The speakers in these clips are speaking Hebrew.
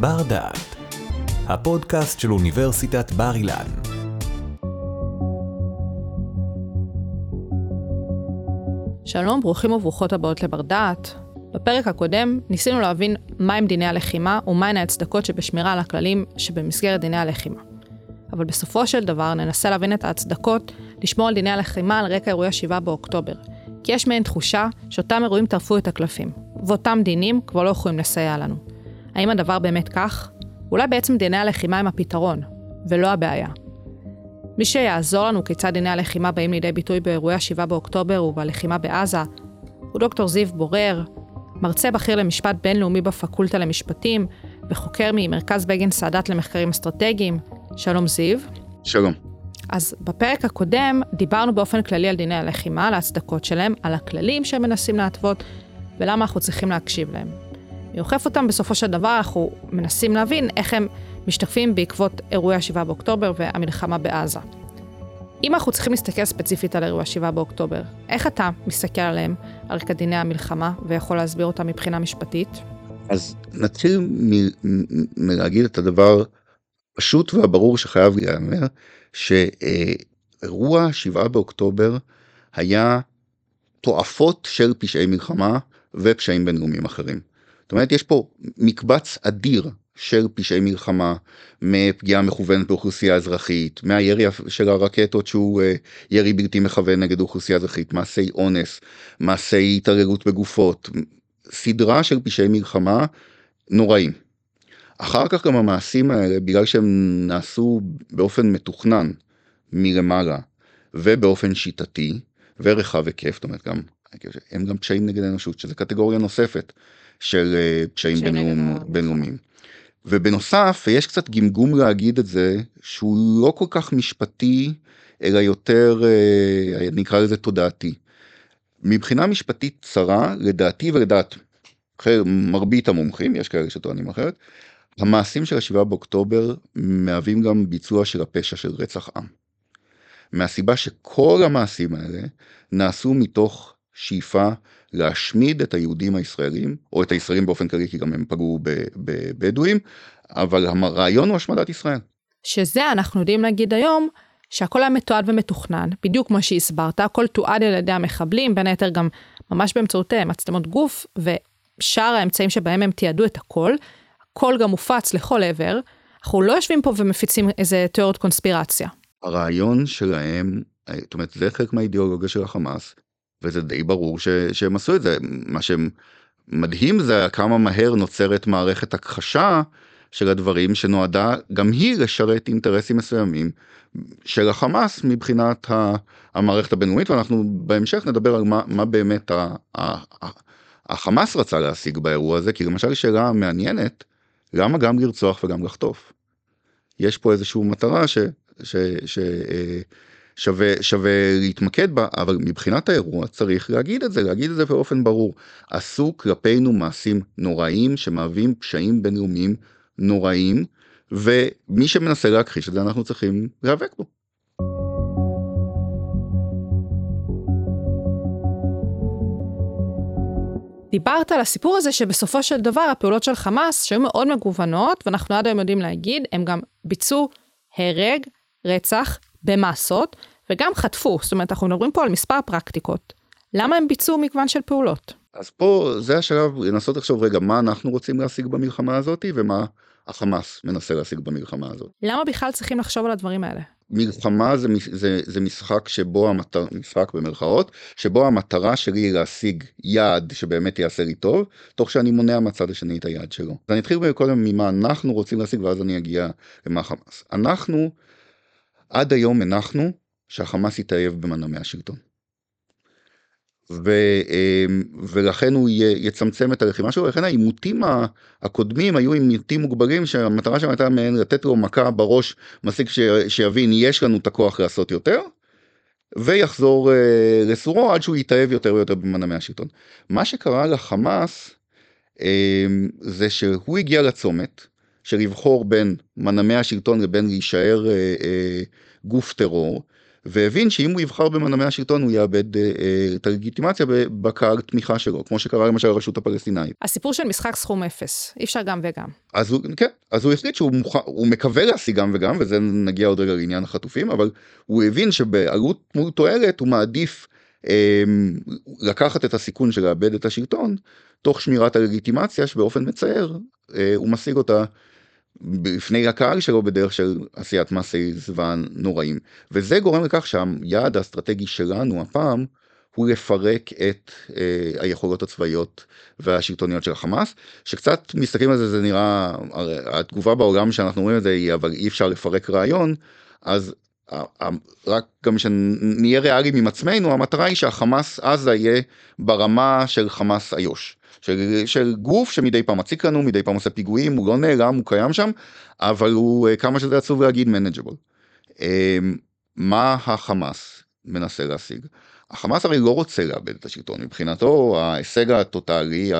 בר דעת, הפודקאסט של אוניברסיטת בר אילן. שלום, ברוכים וברוכות הבאות לבר דעת. בפרק הקודם ניסינו להבין מהם דיני הלחימה ומהן ההצדקות שבשמירה על הכללים שבמסגרת דיני הלחימה. אבל בסופו של דבר ננסה להבין את ההצדקות לשמור על דיני הלחימה על רקע אירועי 7 באוקטובר. כי יש מעין תחושה שאותם אירועים טרפו את הקלפים, ואותם דינים כבר לא יכולים לסייע לנו. האם הדבר באמת כך? אולי בעצם דיני הלחימה הם הפתרון, ולא הבעיה. מי שיעזור לנו כיצד דיני הלחימה באים לידי ביטוי באירועי ה-7 באוקטובר ובלחימה בעזה, הוא דוקטור זיו בורר, מרצה בכיר למשפט בינלאומי בפקולטה למשפטים, וחוקר ממרכז בגין סאדאת למחקרים אסטרטגיים. שלום זיו. שלום. אז בפרק הקודם דיברנו באופן כללי על דיני הלחימה, על ההצדקות שלהם, על הכללים שהם מנסים להתוות, ולמה אנחנו צריכים להקשיב להם. אוכף אותם, בסופו של דבר אנחנו מנסים להבין איך הם משתקפים בעקבות אירועי ה-7 באוקטובר והמלחמה בעזה. אם אנחנו צריכים להסתכל ספציפית על אירועי ה-7 באוקטובר, איך אתה מסתכל עליהם, על רקע דיני המלחמה, ויכול להסביר אותם מבחינה משפטית? אז נתחיל מלהגיד את הדבר הפשוט והברור שחייב להיאמר, שאירוע 7 באוקטובר היה תועפות של פשעי מלחמה ופשעים בינלאומיים אחרים. זאת אומרת, יש פה מקבץ אדיר של פשעי מלחמה, מפגיעה מכוונת באוכלוסייה אזרחית, מהירי של הרקטות שהוא אה, ירי בלתי מכוון נגד אוכלוסייה אזרחית, מעשי אונס, מעשי התעללות בגופות, סדרה של פשעי מלחמה נוראים. אחר כך גם המעשים האלה, בגלל שהם נעשו באופן מתוכנן מלמעלה ובאופן שיטתי ורחב היקף, זאת אומרת גם, הם גם פשעים נגד האנושות, שזה קטגוריה נוספת של אה, פשעים בינלאומיים. ובנוסף, יש קצת גמגום להגיד את זה, שהוא לא כל כך משפטי, אלא יותר, אה, נקרא לזה תודעתי. מבחינה משפטית צרה, לדעתי ולדעת מרבית המומחים, יש כאלה שטוענים אחרת, המעשים של השבעה באוקטובר מהווים גם ביצוע של הפשע של רצח עם. מהסיבה שכל המעשים האלה נעשו מתוך שאיפה להשמיד את היהודים הישראלים, או את הישראלים באופן כללי, כי גם הם פגעו בבדואים, אבל הרעיון הוא השמדת ישראל. שזה אנחנו יודעים להגיד היום, שהכל היה מתועד ומתוכנן, בדיוק כמו שהסברת, הכל תועד על ידי המחבלים, בין היתר גם ממש באמצעות אה, מצלמות גוף, ושאר האמצעים שבהם הם תיעדו את הכל, הכל גם מופץ לכל עבר, אנחנו לא יושבים פה ומפיצים איזה תיאוריות קונספירציה. הרעיון שלהם, זאת אומרת, זה חלק מהאידיאולוגיה של החמאס, וזה די ברור ש, שהם עשו את זה. מה שמדהים זה כמה מהר נוצרת מערכת הכחשה של הדברים שנועדה גם היא לשרת אינטרסים מסוימים של החמאס מבחינת המערכת הבינלאומית ואנחנו בהמשך נדבר על מה, מה באמת ה, ה, ה, החמאס רצה להשיג באירוע הזה כי למשל שאלה מעניינת למה גם לרצוח וגם לחטוף. יש פה איזושהי מטרה ש, ש, ש, אה, שווה, שווה להתמקד בה, אבל מבחינת האירוע צריך להגיד את זה, להגיד את זה באופן ברור. עשו כלפינו מעשים נוראים שמהווים פשעים בינלאומיים נוראים, ומי שמנסה להכחיש את זה אנחנו צריכים להיאבק בו. דיברת על הסיפור הזה שבסופו של דבר הפעולות של חמאס שהיו מאוד מגוונות ואנחנו עד היום יודעים להגיד הם גם ביצעו הרג, רצח במסות וגם חטפו זאת אומרת אנחנו מדברים פה על מספר פרקטיקות. למה הם ביצעו מגוון של פעולות? אז פה זה השלב לנסות לחשוב רגע מה אנחנו רוצים להשיג במלחמה הזאת ומה החמאס מנסה להשיג במלחמה הזאת. למה בכלל צריכים לחשוב על הדברים האלה? מלחמה זה, זה, זה משחק שבו המטרה, משחק במרכאות, שבו המטרה שלי היא להשיג יעד שבאמת יעשה לי טוב, תוך שאני מונע מהצד השני את היעד שלו. אז אני אתחיל קודם ממה אנחנו רוצים להשיג ואז אני אגיע למה חמאס. אנחנו עד היום הנחנו שהחמאס יתאהב במנעמי השלטון. ו, אמ, ולכן הוא יצמצם את הלחימה שלו, לכן העימותים הקודמים היו עימותים מוגברים שהמטרה שלהם הייתה מעין לתת לו מכה בראש, מספיק שיבין יש לנו את הכוח לעשות יותר, ויחזור אה, לסורו עד שהוא יתאהב יותר ויותר במנעמי השלטון. מה שקרה לחמאס אמ, זה שהוא הגיע לצומת של לבחור בין מנעמי השלטון לבין להישאר אה, אה, גוף טרור, והבין שאם הוא יבחר במנעמי השלטון הוא יאבד אה, אה, את הלגיטימציה בקהל תמיכה שלו, כמו שקרה למשל לרשות הפלסטינאית. הסיפור של משחק סכום אפס, אי אפשר גם וגם. אז הוא, כן, אז הוא החליט שהוא מוכ... הוא מקווה להשיג גם וגם, וזה נגיע עוד רגע לעניין החטופים, אבל הוא הבין שבעלות מול תועלת הוא מעדיף אה, לקחת את הסיכון של לאבד את השלטון, תוך שמירת הלגיטימציה שבאופן מצער אה, הוא משיג אותה בפני הקהל שלו בדרך של עשיית מעשי זוועה נוראים. וזה גורם לכך שהיעד האסטרטגי שלנו הפעם הוא לפרק את אה, היכולות הצבאיות והשלטוניות של החמאס, שקצת מסתכלים על זה, זה נראה, התגובה בעולם שאנחנו רואים את זה היא אבל אי אפשר לפרק רעיון, אז רק גם שנהיה ריאליים עם עצמנו, המטרה היא שהחמאס עזה יהיה ברמה של חמאס איו"ש. של, של גוף שמדי פעם מציק לנו, מדי פעם עושה פיגועים, הוא לא נעלם, הוא קיים שם, אבל הוא, אה, כמה שזה עצוב להגיד, מנג'בל. אמ, מה החמאס מנסה להשיג? החמאס הרי לא רוצה לאבד את השלטון, מבחינתו ההישג הטוטאלי,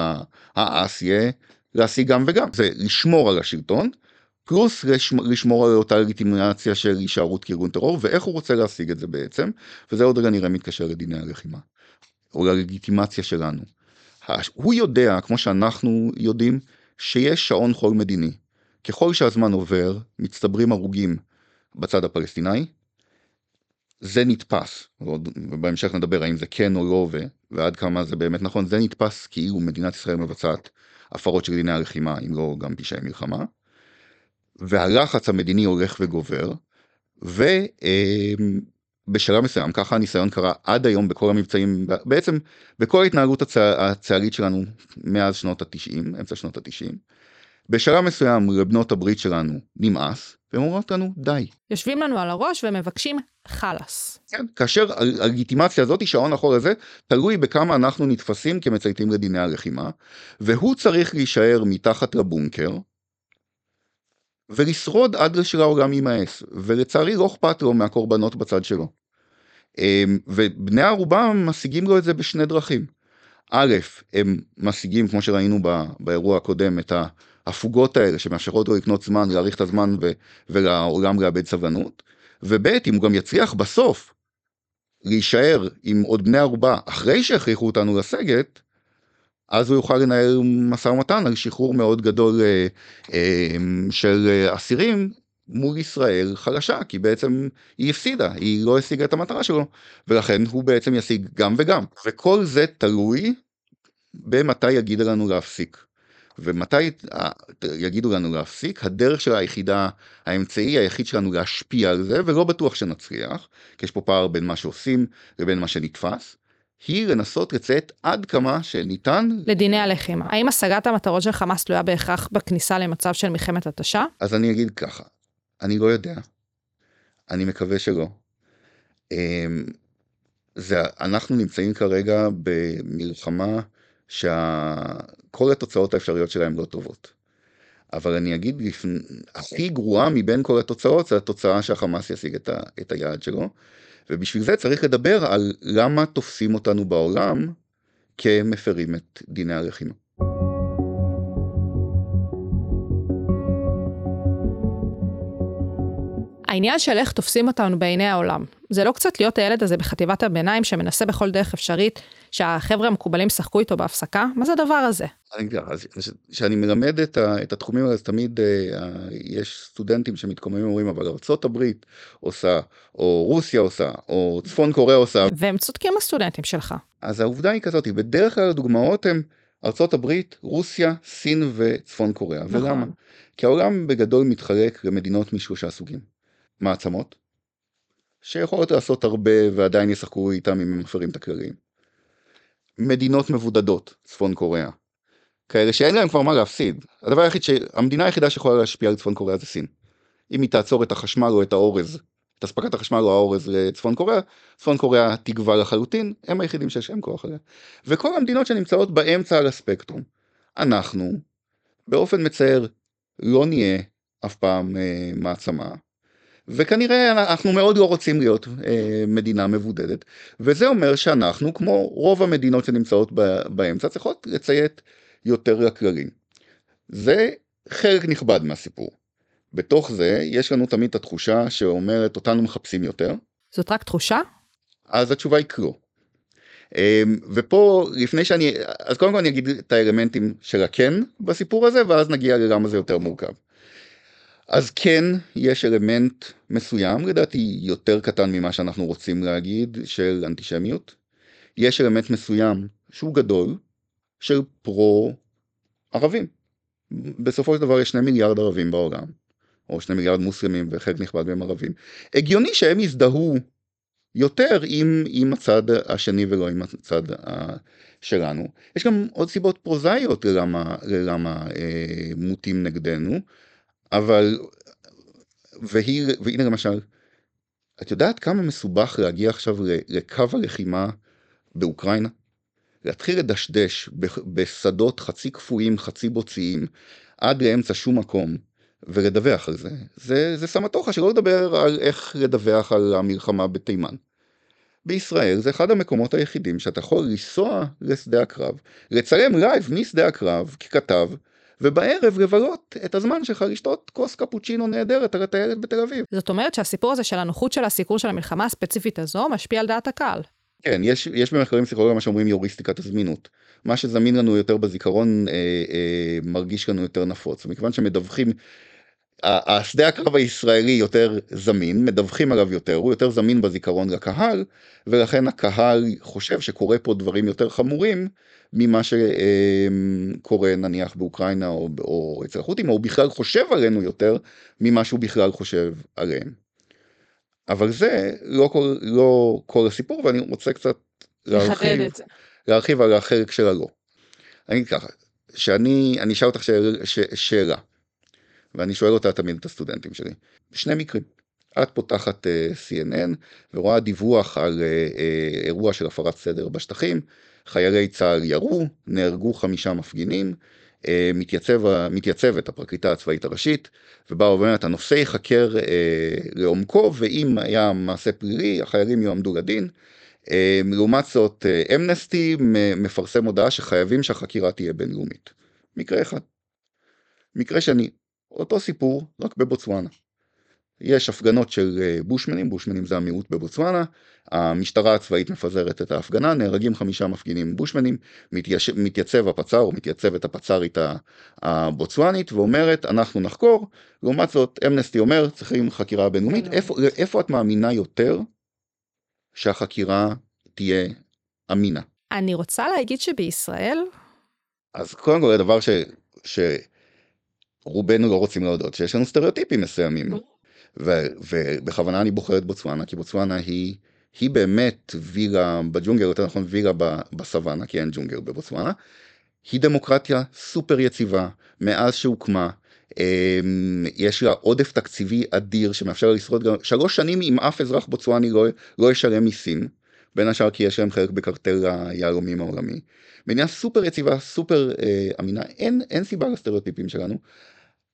האס יהיה להשיג גם וגם, זה לשמור על השלטון, פלוס לשמור על אותה לגיטימציה של הישארות כארגון טרור, ואיך הוא רוצה להשיג את זה בעצם, וזה עוד רגע נראה מתקשר לדיני הלחימה, או ללגיטימציה שלנו. הוא יודע, כמו שאנחנו יודעים, שיש שעון חול מדיני. ככל שהזמן עובר, מצטברים הרוגים בצד הפלסטיני, זה נתפס, ובהמשך נדבר האם זה כן או לא ועד כמה זה באמת נכון, זה נתפס כאילו מדינת ישראל מבצעת הפרות של דיני הלחימה, אם לא גם פשעי מלחמה, והלחץ המדיני הולך וגובר, ו... בשלב מסוים, ככה הניסיון קרה עד היום בכל המבצעים, בעצם בכל ההתנהגות הצה, הצה"לית שלנו מאז שנות התשעים, אמצע שנות התשעים. בשלב מסוים לבנות הברית שלנו נמאס, והם אומרות לנו די. יושבים לנו על הראש ומבקשים חלאס. כן, כאשר הלגיטימציה הזאת, שעון החור הזה, תלוי בכמה אנחנו נתפסים כמצייתים לדיני הלחימה, והוא צריך להישאר מתחת לבונקר, ולשרוד עד שהעולם יימאס, ולצערי לא אכפת לו מהקורבנות בצד שלו. אמ, ובני ערובה משיגים לו את זה בשני דרכים. א', הם משיגים, כמו שראינו באירוע הקודם, את ההפוגות האלה שמאפשרות לו לקנות זמן, להאריך את הזמן ו- ולעולם לאבד סבלנות, וב', אם הוא גם יצליח בסוף להישאר עם עוד בני ערובה אחרי שהכריחו אותנו לסגת, אז הוא יוכל לנהל משא ומתן על שחרור מאוד גדול אה, אה, של אה, אסירים מול ישראל חלשה, כי בעצם היא הפסידה, היא לא השיגה את המטרה שלו, ולכן הוא בעצם ישיג גם וגם. וכל זה תלוי במתי יגיד לנו להפסיק. ומתי יגידו לנו להפסיק, הדרך של היחידה, האמצעי היחיד שלנו להשפיע על זה, ולא בטוח שנצליח, כי יש פה פער בין מה שעושים לבין מה שנתפס. היא לנסות לציית עד כמה שניתן. לדיני הלחימה. האם השגת המטרות של חמאס תלויה בהכרח בכניסה למצב של מלחמת התשה? אז אני אגיד ככה, אני לא יודע. אני מקווה שלא. אמ, זה, אנחנו נמצאים כרגע במלחמה שכל התוצאות האפשריות שלהם לא טובות. אבל אני אגיד, הכי גרועה מבין כל התוצאות זה התוצאה שהחמאס ישיג את, ה, את היעד שלו. ובשביל זה צריך לדבר על למה תופסים אותנו בעולם כמפרים את דיני הלחימה. העניין של איך תופסים אותנו בעיני העולם, זה לא קצת להיות הילד הזה בחטיבת הביניים שמנסה בכל דרך אפשרית שהחבר'ה המקובלים שחקו איתו בהפסקה? מה זה הדבר הזה? כשאני מלמד את, ה, את התחומים האלה, אז תמיד uh, יש סטודנטים שמתקוממים ואומרים, אבל ארה"ב עושה, או רוסיה עושה, או צפון קוריאה עושה. והם צודקים הסטודנטים שלך. אז העובדה היא כזאת, בדרך כלל הדוגמאות הן ארה"ב, רוסיה, סין וצפון קוריאה. נכון. ולמה? כי העולם בגדול מתחלק למדינות משלושה סוגים. מעצמות, שיכולות לעשות הרבה ועדיין ישחקו איתם אם הם מפרים את הכללים. מדינות מבודדות, צפון קוריאה. כאלה שאין להם כבר מה להפסיד. הדבר היחיד שהמדינה היחידה שיכולה להשפיע על צפון קוריאה זה סין. אם היא תעצור את החשמל או את האורז, את אספקת החשמל או האורז לצפון קוריאה, צפון קוריאה תגבר לחלוטין, הם היחידים שיש להם כוח עליה. וכל המדינות שנמצאות באמצע על הספקטרום. אנחנו, באופן מצער, לא נהיה אף פעם אה, מעצמה, וכנראה אנחנו מאוד לא רוצים להיות אה, מדינה מבודדת, וזה אומר שאנחנו, כמו רוב המדינות שנמצאות באמצע, צריכות לציית יותר לכללים. זה חלק נכבד מהסיפור. בתוך זה יש לנו תמיד את התחושה שאומרת אותנו מחפשים יותר. זאת רק תחושה? אז התשובה היא לא. אמ, ופה לפני שאני אז קודם כל אני אגיד את האלמנטים של הכן בסיפור הזה ואז נגיע ללמה זה יותר מורכב. אז כן יש אלמנט מסוים לדעתי יותר קטן ממה שאנחנו רוצים להגיד של אנטישמיות. יש אלמנט מסוים שהוא גדול של פרו ערבים. בסופו של דבר יש שני מיליארד ערבים בעולם או שני מיליארד מוסלמים וחלק נכבד מהם ערבים. הגיוני שהם יזדהו יותר עם, עם הצד השני ולא עם הצד שלנו. יש גם עוד סיבות פרוזאיות ללמה, ללמה אה, מוטים נגדנו, אבל, והיא, והנה למשל, את יודעת כמה מסובך להגיע עכשיו לקו הלחימה באוקראינה? להתחיל לדשדש בשדות חצי קפואים, חצי בוציים, עד לאמצע שום מקום, ולדווח על זה. זה, זה סמטוחה, שלא לדבר על איך לדווח על המלחמה בתימן. בישראל זה אחד המקומות היחידים שאתה יכול לנסוע לשדה הקרב, לצלם לייב משדה הקרב ככתב, ובערב לבלות את הזמן שלך לשתות כוס קפוצ'ינו נהדרת על הטיילת בתל אביב. זאת אומרת שהסיפור הזה של הנוחות של הסיקור של המלחמה הספציפית הזו משפיע על דעת הקהל. כן, יש, יש במחקרים פסיכולוגיים מה שאומרים יוריסטיקת הזמינות. מה שזמין לנו יותר בזיכרון אה, אה, מרגיש לנו יותר נפוץ. מכיוון שמדווחים השדה הקרב הישראלי יותר זמין, מדווחים עליו יותר, הוא יותר זמין בזיכרון לקהל, ולכן הקהל חושב שקורה פה דברים יותר חמורים ממה שקורה נניח באוקראינה או, או אצל החות'ים, או הוא בכלל חושב עלינו יותר ממה שהוא בכלל חושב עליהם. אבל זה לא כל, לא כל הסיפור, ואני רוצה קצת להרחיב, להרחיב על החלק של הלא. אני ככה, שאני אשאל אותך שאלה, שאלה. ואני שואל אותה תמיד את הסטודנטים שלי. שני מקרים. את פותחת uh, CNN ורואה דיווח על uh, uh, אירוע של הפרת סדר בשטחים, חיילי צה"ל ירו, נהרגו חמישה מפגינים, uh, מתייצב, מתייצבת הפרקליטה הצבאית הראשית, ובאה ואומרת הנושא ייחקר uh, לעומקו, ואם היה מעשה פלילי, החיילים יועמדו לדין. Uh, לעומת זאת, אמנסטי uh, מפרסם הודעה שחייבים שהחקירה תהיה בינלאומית. מקרה אחד. מקרה שני, אותו סיפור, רק בבוצואנה. יש הפגנות של אה, בושמנים, בושמנים זה המיעוט בבוצואנה, המשטרה הצבאית מפזרת את ההפגנה, נהרגים חמישה מפגינים בושמנים, מתייש... מתייצב הפצ"ר או מתייצבת הפצ"רית הבוצואנית ואומרת אנחנו נחקור, לעומת זאת אמנסטי אומר צריכים חקירה בינלאומית, איפה, איפה את מאמינה יותר שהחקירה תהיה אמינה? אני רוצה להגיד שבישראל... אז קודם כל הדבר ש... ש... רובנו לא רוצים להודות שיש לנו סטריאוטיפים מסוימים. ובכוונה אני בוחר את בוצואנה, כי בוצואנה היא, היא באמת וילה בג'ונגל, יותר נכון וילה בסוואנה, כי אין ג'ונגל בבוצואנה. היא דמוקרטיה סופר יציבה מאז שהוקמה. אמ, יש לה עודף תקציבי אדיר שמאפשר לה לשרוד גם שלוש שנים אם אף אזרח בוצואני לא, לא ישלם מיסים. בין השאר כי יש להם חלק בקרטל היהלומים העולמי. מדינה סופר יציבה, סופר אה, אמינה, אין, אין סיבה לסטריאוטיפים שלנו.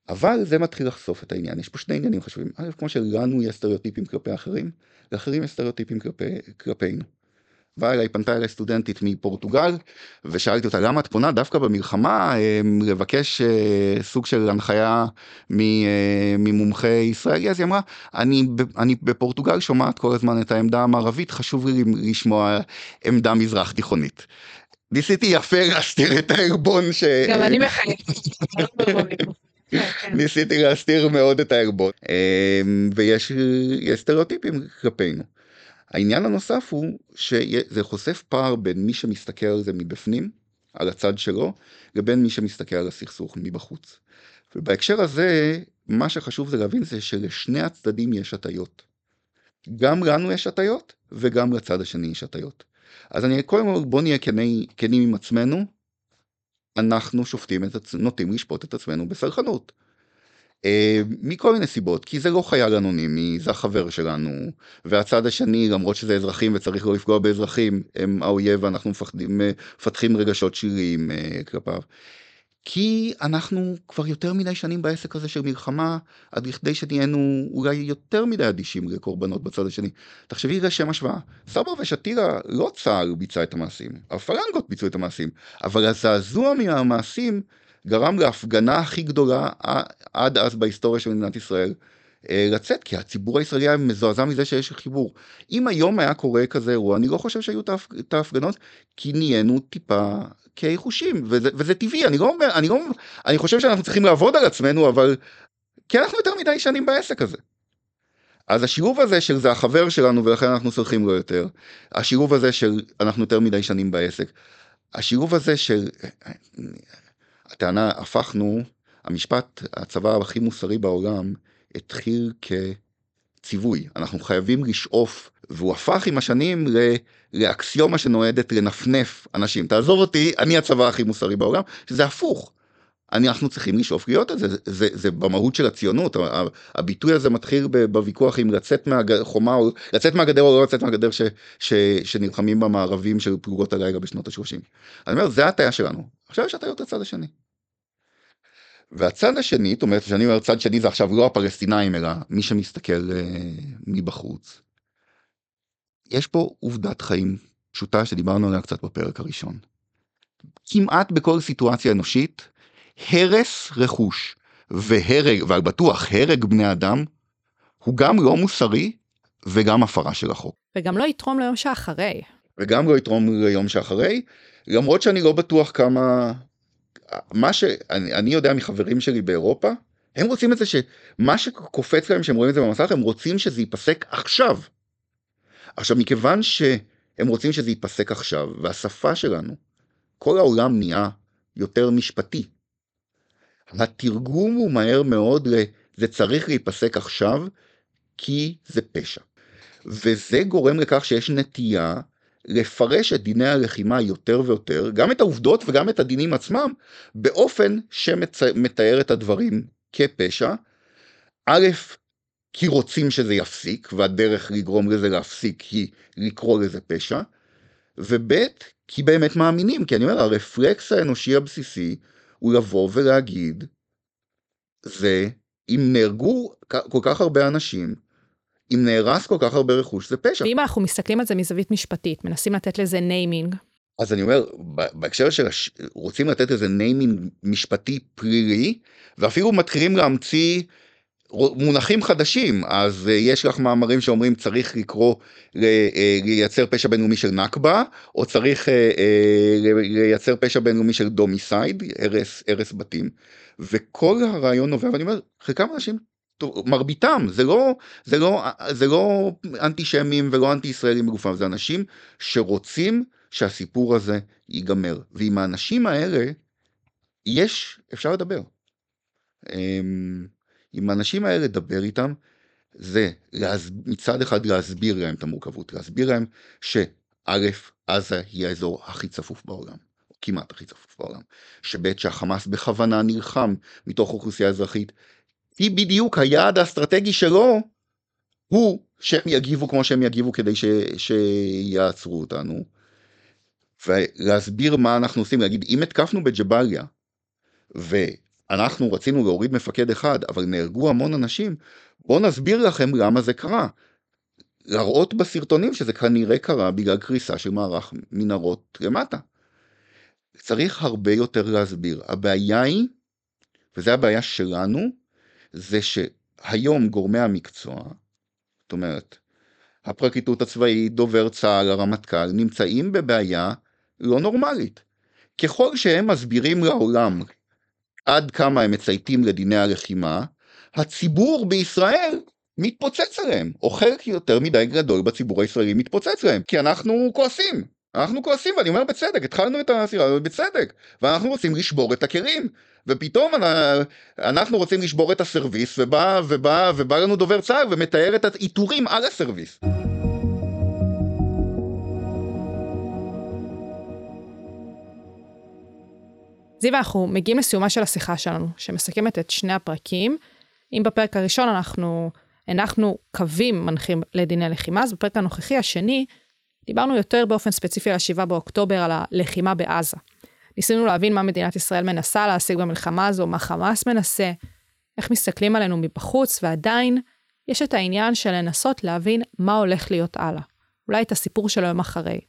אבל זה מתחיל לחשוף את העניין, יש פה שני עניינים חשובים, א', כמו שלנו יש סטריאוטיפים כלפי אחרים, לאחרים יש סטריאוטיפים כלפי, כלפינו. באה אליי, פנתה אליי סטודנטית מפורטוגל, ושאלתי אותה למה את פונה דווקא במלחמה אמ, לבקש אה, סוג של הנחיה אה, ממומחי ישראלי, אז היא אמרה, אני, אני בפורטוגל שומעת כל הזמן את העמדה המערבית, חשוב לי לשמוע עמדה מזרח תיכונית. ניסיתי יפה להסתיר את הערבון ש... גם אני מחייבת. כן. ניסיתי להסתיר מאוד את הערבון אמ, ויש סטריאוטיפים כלפינו. העניין הנוסף הוא שזה חושף פער בין מי שמסתכל על זה מבפנים, על הצד שלו, לבין מי שמסתכל על הסכסוך מבחוץ. ובהקשר הזה, מה שחשוב זה להבין זה שלשני הצדדים יש הטיות. גם לנו יש הטיות, וגם לצד השני יש הטיות. אז אני קודם כל בוא נהיה כנים עם עצמנו, אנחנו שופטים את עצמנו, נוטים לשפוט את עצמנו בסלחנות. Uh, מכל מיני סיבות, כי זה לא חייל אנונימי, זה החבר שלנו, והצד השני, למרות שזה אזרחים וצריך לא לפגוע באזרחים, הם האויב ואנחנו מפחדים, מפתחים רגשות שליליים uh, כלפיו. כי אנחנו כבר יותר מדי שנים בעסק הזה של מלחמה, עד לכדי שנהיינו אולי יותר מדי אדישים לקורבנות בצד השני. תחשבי לשם השוואה, סבא ושתילה לא צה"ל ביצע את המעשים, הפלנגות ביצעו את המעשים, אבל הזעזוע מהמעשים גרם להפגנה הכי גדולה עד אז בהיסטוריה של מדינת ישראל, אה, לצאת, כי הציבור הישראלי היה מזועזע מזה שיש חיבור. אם היום היה קורה כזה אירוע, אני לא חושב שהיו את ההפגנות, כי נהיינו טיפה חושים, וזה, וזה טבעי, אני לא אומר, אני לא, אני חושב שאנחנו צריכים לעבוד על עצמנו, אבל כי אנחנו יותר מדי שנים בעסק הזה. אז השילוב הזה של זה החבר שלנו ולכן אנחנו סולחים לו יותר, השילוב הזה של אנחנו יותר מדי שנים בעסק, השילוב הזה של הטענה הפכנו, המשפט הצבא הכי מוסרי בעולם התחיל כציווי, אנחנו חייבים לשאוף, והוא הפך עם השנים לאקסיומה שנועדת לנפנף אנשים, תעזוב אותי, אני הצבא הכי מוסרי בעולם, שזה הפוך. אנחנו צריכים לשאוף להיות את זה, זה, זה, זה במהות של הציונות, הביטוי הזה מתחיל בוויכוח אם לצאת מהחומה או לצאת מהגדר או לא לצאת מהגדר ש, ש, שנלחמים במערבים של פלוגות הלילה בשנות ה-30. אני אומר, זה הטעיה שלנו, עכשיו יש הטעיות לצד השני. והצד השני, זאת אומרת, כשאני אומר צד שני זה עכשיו לא הפלסטינאים אלא מי שמסתכל uh, מבחוץ. יש פה עובדת חיים פשוטה שדיברנו עליה קצת בפרק הראשון. כמעט בכל סיטואציה אנושית הרס רכוש והרג, ועל בטוח הרג בני אדם, הוא גם לא מוסרי וגם הפרה של החוק. וגם לא יתרום ליום שאחרי. וגם לא יתרום ליום שאחרי, למרות שאני לא בטוח כמה... מה שאני יודע מחברים שלי באירופה, הם רוצים את זה שמה שקופץ להם שהם רואים את זה במסך, הם רוצים שזה ייפסק עכשיו. עכשיו, מכיוון שהם רוצים שזה ייפסק עכשיו, והשפה שלנו, כל העולם נהיה יותר משפטי. התרגום הוא מהר מאוד. זה צריך להיפסק עכשיו, כי זה פשע. וזה גורם לכך שיש נטייה לפרש את דיני הלחימה יותר ויותר, גם את העובדות וגם את הדינים עצמם, באופן שמתאר את הדברים כפשע. א', כי רוצים שזה יפסיק, והדרך לגרום לזה להפסיק היא לקרוא לזה פשע, וב', כי באמת מאמינים, כי אני אומר, הרפלקס האנושי הבסיסי הוא לבוא ולהגיד, זה, אם נהרגו כל כך הרבה אנשים, אם נהרס כל כך הרבה רכוש, זה פשע. ואם אנחנו מסתכלים על זה מזווית משפטית, מנסים לתת לזה ניימינג. אז אני אומר, בהקשר של, הש... רוצים לתת לזה naming משפטי פלילי, ואפילו מתחילים להמציא מונחים חדשים, אז אה, יש לך מאמרים שאומרים צריך לקרוא, אה, לייצר פשע בינלאומי של נכבה, או צריך אה, לייצר פשע בינלאומי של דומיסייד, הרס, הרס בתים, וכל הרעיון נובע, ואני אומר, חלקם אנשים, מרביתם, זה לא, זה לא, זה לא אנטישמים ולא אנטי ישראלים בגופם, זה אנשים שרוצים שהסיפור הזה ייגמר, ועם האנשים האלה, יש, אפשר לדבר. אמ, עם האנשים האלה לדבר איתם, זה להס... מצד אחד להסביר להם את המורכבות, להסביר להם שא', עזה היא האזור הכי צפוף בעולם, כמעט הכי צפוף בעולם, שב', שהחמאס בכוונה נלחם מתוך אוכלוסייה אזרחית, היא בדיוק היעד האסטרטגי שלו, הוא שהם יגיבו כמו שהם יגיבו כדי ש... שיעצרו אותנו, ולהסביר מה אנחנו עושים, להגיד אם התקפנו בג'באליה, ו... אנחנו רצינו להוריד מפקד אחד, אבל נהרגו המון אנשים, בואו נסביר לכם למה זה קרה. להראות בסרטונים שזה כנראה קרה בגלל קריסה של מערך מנהרות למטה. צריך הרבה יותר להסביר. הבעיה היא, וזו הבעיה שלנו, זה שהיום גורמי המקצוע, זאת אומרת, הפרקליטות הצבאית, דובר צה"ל, הרמטכ"ל, נמצאים בבעיה לא נורמלית. ככל שהם מסבירים לעולם עד כמה הם מצייתים לדיני הלחימה, הציבור בישראל מתפוצץ עליהם, או חלק יותר מדי גדול בציבור הישראלי מתפוצץ עליהם, כי אנחנו כועסים. אנחנו כועסים, ואני אומר בצדק, התחלנו את הסירה הזאת בצדק, ואנחנו רוצים לשבור את הכלים, ופתאום אנחנו רוצים לשבור את הסרוויס, ובא, ובא, ובא לנו דובר צה"ל ומתאר את העיטורים על הסרוויס. זיו, אנחנו מגיעים לסיומה של השיחה שלנו, שמסכמת את שני הפרקים. אם בפרק הראשון אנחנו הנחנו קווים מנחים לדיני לחימה, אז בפרק הנוכחי השני, דיברנו יותר באופן ספציפי על 7 באוקטובר, על הלחימה בעזה. ניסינו להבין מה מדינת ישראל מנסה להשיג במלחמה הזו, מה חמאס מנסה, איך מסתכלים עלינו מבחוץ, ועדיין יש את העניין של לנסות להבין מה הולך להיות הלאה. אולי את הסיפור של היום אחרי.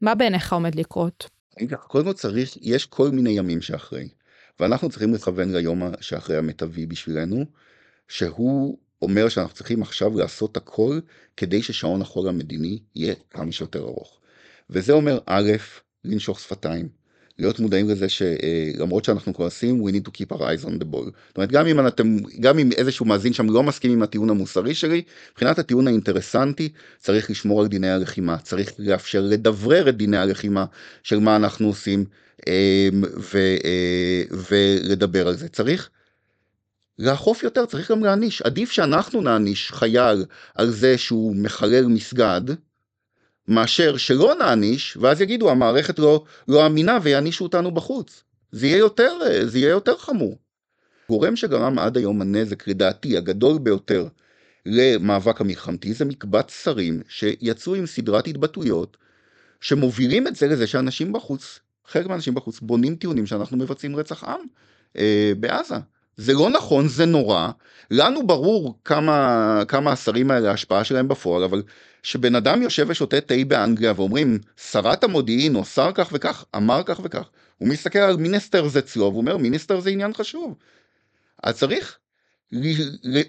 מה בעיניך עומד לקרות? קודם כל צריך, יש כל מיני ימים שאחרי, ואנחנו צריכים לכוון ליום שאחרי המיטבי בשבילנו, שהוא אומר שאנחנו צריכים עכשיו לעשות הכל כדי ששעון החול המדיני יהיה כמה שיותר ארוך. וזה אומר א', לנשוך שפתיים, להיות מודעים לזה שלמרות שאנחנו כועסים, we need to keep our eyes on the ball. זאת אומרת, גם אם אתם, גם אם איזשהו מאזין שם לא מסכים עם הטיעון המוסרי שלי, מבחינת הטיעון האינטרסנטי, צריך לשמור על דיני הלחימה, צריך לאפשר לדברר את דיני הלחימה של מה אנחנו עושים ו, ולדבר על זה. צריך לאכוף יותר, צריך גם להעניש. עדיף שאנחנו נעניש חייל על זה שהוא מחלל מסגד, מאשר שלא נעניש, ואז יגידו המערכת לא, לא אמינה ויענישו אותנו בחוץ. זה יהיה יותר, זה יהיה יותר חמור. גורם שגרם עד היום הנזק, לדעתי, הגדול ביותר למאבק המלחמתי, זה מקבץ שרים שיצאו עם סדרת התבטאויות, שמובילים את זה לזה שאנשים בחוץ, חלק מהאנשים בחוץ, בונים טיעונים שאנחנו מבצעים רצח עם אה, בעזה. זה לא נכון, זה נורא. לנו ברור כמה, כמה השרים האלה, ההשפעה שלהם בפועל, אבל שבן אדם יושב ושותה תה באנגליה ואומרים, שרת המודיעין או שר כך וכך אמר כך וכך, הוא מסתכל על מיניסטר זה אצלו והוא אומר, מיניסטר זה עניין חשוב. אז צריך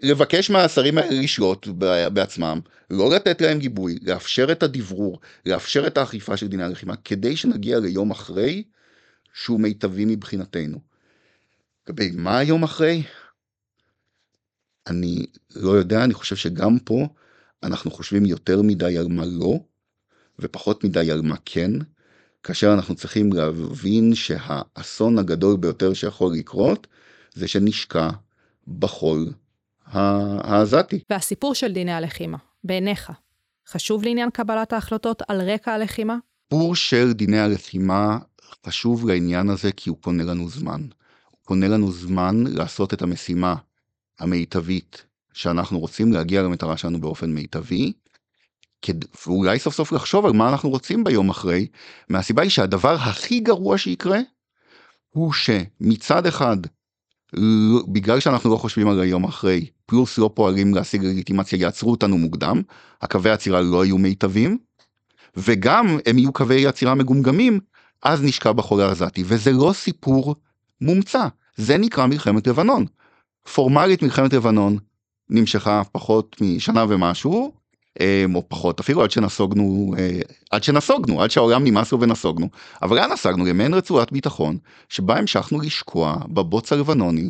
לבקש מהשרים האלה לשלוט בעצמם, לא לתת להם גיבוי, לאפשר את הדברור, לאפשר את האכיפה של דיני הלחימה, כדי שנגיע ליום אחרי שהוא מיטבי מבחינתנו. לגבי מה היום אחרי? אני לא יודע, אני חושב שגם פה אנחנו חושבים יותר מדי על מה לא, ופחות מדי על מה כן, כאשר אנחנו צריכים להבין שהאסון הגדול ביותר שיכול לקרות, זה שנשקע בחול העזתי. והסיפור של דיני הלחימה, בעיניך, חשוב לעניין קבלת ההחלטות על רקע הלחימה? הסיפור של דיני הלחימה חשוב לעניין הזה כי הוא קונה לנו זמן. קונה לנו זמן לעשות את המשימה המיטבית שאנחנו רוצים להגיע למטרה שלנו באופן מיטבי, ואולי סוף סוף לחשוב על מה אנחנו רוצים ביום אחרי, מהסיבה היא שהדבר הכי גרוע שיקרה, הוא שמצד אחד, בגלל שאנחנו לא חושבים על היום אחרי, פלוס לא פועלים להשיג לגיטימציה, יעצרו אותנו מוקדם, הקווי עצירה לא יהיו מיטבים, וגם הם יהיו קווי עצירה מגומגמים, אז נשקע בחול העזתי, וזה לא סיפור מומצא. זה נקרא מלחמת לבנון. פורמלית מלחמת לבנון נמשכה פחות משנה ומשהו, אה, או פחות אפילו עד שנסוגנו, אה, עד שנסוגנו, עד שהעולם נמאס לו ונסוגנו. אבל לאן נסגנו? למעין רצועת ביטחון, שבה המשכנו לשקוע בבוץ הלבנוני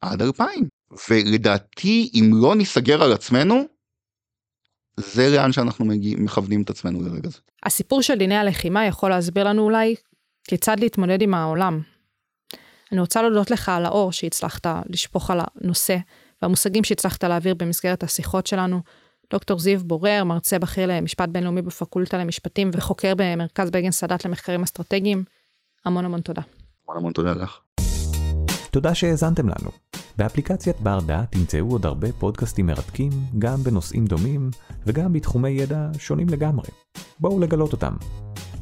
עד 2000. ולדעתי אם לא ניסגר על עצמנו, זה לאן שאנחנו מגיע, מכוונים את עצמנו לרגע זה. הסיפור של דיני הלחימה יכול להסביר לנו אולי כיצד להתמודד עם העולם, אני רוצה להודות לך על האור שהצלחת לשפוך על הנושא והמושגים שהצלחת להעביר במסגרת השיחות שלנו. דוקטור זיו בורר, מרצה בכיר למשפט בינלאומי בפקולטה למשפטים וחוקר במרכז בגין סאדאת למחקרים אסטרטגיים. המון המון תודה. המון המון תודה לך. תודה שהאזנתם לנו. באפליקציית בר דעת תמצאו עוד הרבה פודקאסטים מרתקים, גם בנושאים דומים וגם בתחומי ידע שונים לגמרי. בואו לגלות אותם.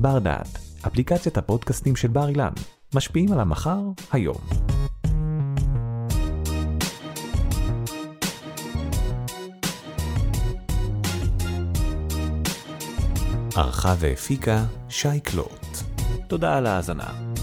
בר דעת, אפליקציית הפודקאסטים של בר אילן. משפיעים על המחר היום. ערכה והפיקה שי קלוט. תודה על ההאזנה.